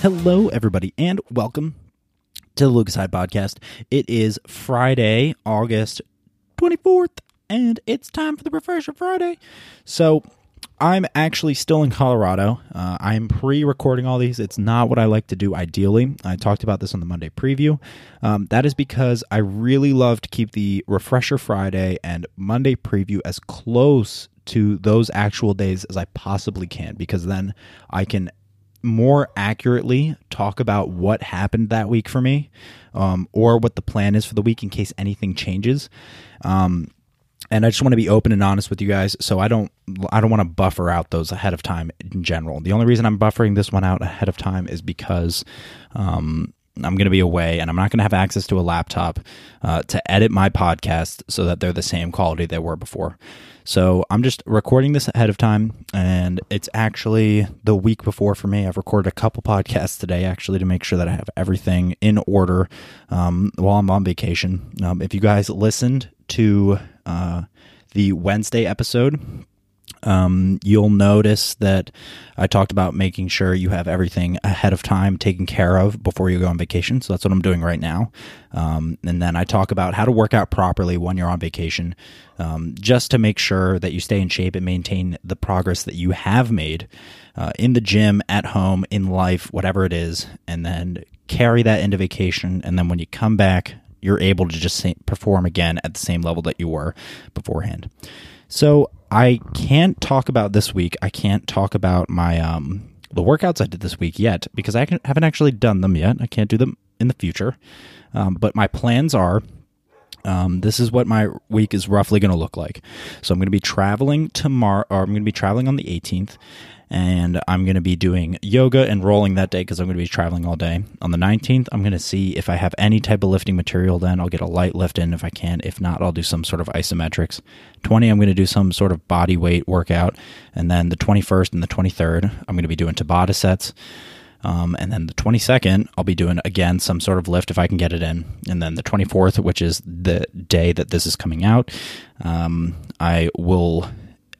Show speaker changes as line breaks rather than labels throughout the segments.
Hello, everybody, and welcome to the Lucas Heyde Podcast. It is Friday, August 24th, and it's time for the Refresher Friday. So, I'm actually still in Colorado. Uh, I'm pre recording all these. It's not what I like to do ideally. I talked about this on the Monday preview. Um, that is because I really love to keep the Refresher Friday and Monday preview as close to those actual days as I possibly can because then I can more accurately talk about what happened that week for me um, or what the plan is for the week in case anything changes. Um, and I just want to be open and honest with you guys. So I don't I don't want to buffer out those ahead of time in general. The only reason I'm buffering this one out ahead of time is because um, I'm going to be away and I'm not going to have access to a laptop uh, to edit my podcast so that they're the same quality they were before. So I'm just recording this ahead of time, and it's actually the week before for me. I've recorded a couple podcasts today actually to make sure that I have everything in order um, while I'm on vacation. Um, if you guys listened to uh, the Wednesday episode, um, you'll notice that I talked about making sure you have everything ahead of time taken care of before you go on vacation. So that's what I'm doing right now. Um, and then I talk about how to work out properly when you're on vacation, um, just to make sure that you stay in shape and maintain the progress that you have made uh, in the gym, at home, in life, whatever it is, and then carry that into vacation. And then when you come back, you're able to just perform again at the same level that you were beforehand. So I can't talk about this week. I can't talk about my um the workouts I did this week yet because I haven't actually done them yet. I can't do them in the future. Um, but my plans are um, this is what my week is roughly going to look like. So I'm going to be traveling tomorrow, or I'm going to be traveling on the 18th, and I'm going to be doing yoga and rolling that day because I'm going to be traveling all day. On the 19th, I'm going to see if I have any type of lifting material. Then I'll get a light lift in if I can. If not, I'll do some sort of isometrics. 20, I'm going to do some sort of body weight workout, and then the 21st and the 23rd, I'm going to be doing Tabata sets. Um, and then the 22nd, I'll be doing again some sort of lift if I can get it in. And then the 24th, which is the day that this is coming out, um, I will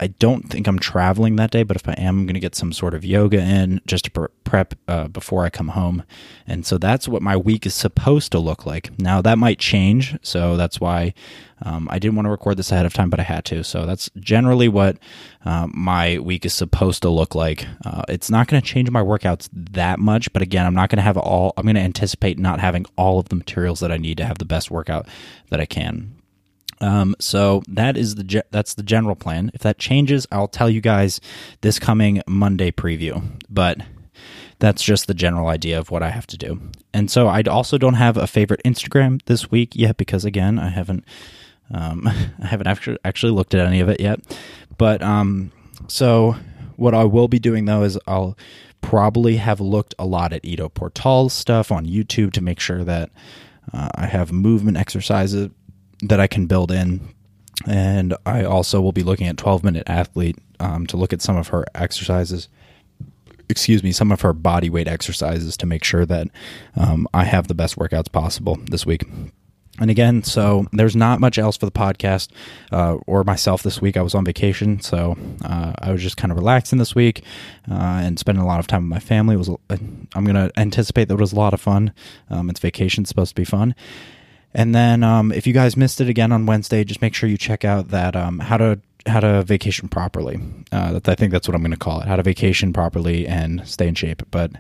I don't think I'm traveling that day, but if I am, I'm going to get some sort of yoga in just to prep uh, before I come home. And so that's what my week is supposed to look like. Now, that might change. So that's why um, I didn't want to record this ahead of time, but I had to. So that's generally what uh, my week is supposed to look like. Uh, it's not going to change my workouts that much, but again, I'm not going to have all, I'm going to anticipate not having all of the materials that I need to have the best workout that I can. Um, so that is the ge- that's the general plan. If that changes, I'll tell you guys this coming Monday preview. But that's just the general idea of what I have to do. And so I also don't have a favorite Instagram this week yet because again I haven't um, I haven't actually actually looked at any of it yet. But um, so what I will be doing though is I'll probably have looked a lot at Ido Portal's stuff on YouTube to make sure that uh, I have movement exercises that I can build in. And I also will be looking at 12 Minute Athlete um, to look at some of her exercises. Excuse me, some of her body weight exercises to make sure that um, I have the best workouts possible this week. And again, so there's not much else for the podcast uh, or myself this week. I was on vacation, so uh, I was just kind of relaxing this week uh, and spending a lot of time with my family. It was I'm going to anticipate that it was a lot of fun. Um, it's vacation, it's supposed to be fun. And then um, if you guys missed it again on Wednesday, just make sure you check out that um, how to how to vacation properly. Uh, I think that's what I'm going to call it: how to vacation properly and stay in shape. But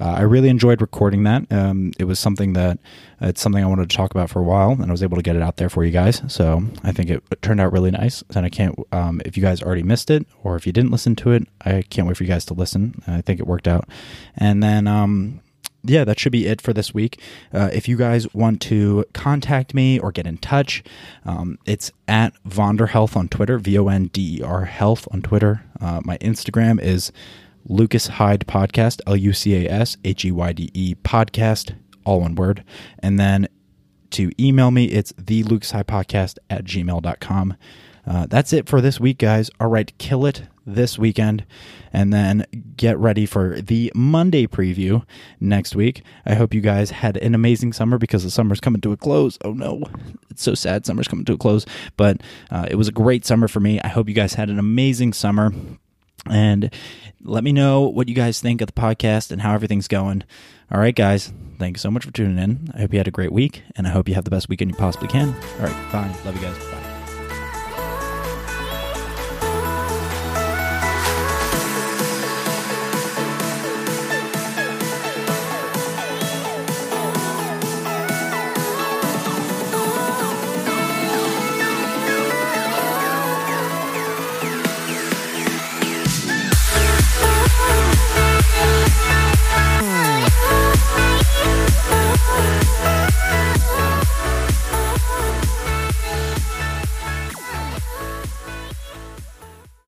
uh, I really enjoyed recording that. Um, it was something that it's something I wanted to talk about for a while, and I was able to get it out there for you guys. So I think it, it turned out really nice. And I can't um, if you guys already missed it or if you didn't listen to it, I can't wait for you guys to listen. I think it worked out. And then um, yeah, that should be it for this week. Uh, if you guys want to contact me or get in touch, um, it's at Vonder Health on Twitter, V O N D E R Health on Twitter. Uh, my Instagram is Lucas Heyde Podcast, L U C A S H E Y D E Podcast, all one word. And then to email me, it's the Lucas Heyde Podcast at gmail.com. Uh, that's it for this week, guys. All right, kill it this weekend and then get ready for the Monday preview next week. I hope you guys had an amazing summer because the summer's coming to a close. Oh no, it's so sad. Summer's coming to a close, but uh, it was a great summer for me. I hope you guys had an amazing summer. And let me know what you guys think of the podcast and how everything's going. All right, guys. Thanks so much for tuning in. I hope you had a great week, and I hope you have the best weekend you possibly can. All right, bye. Love you guys. Bye.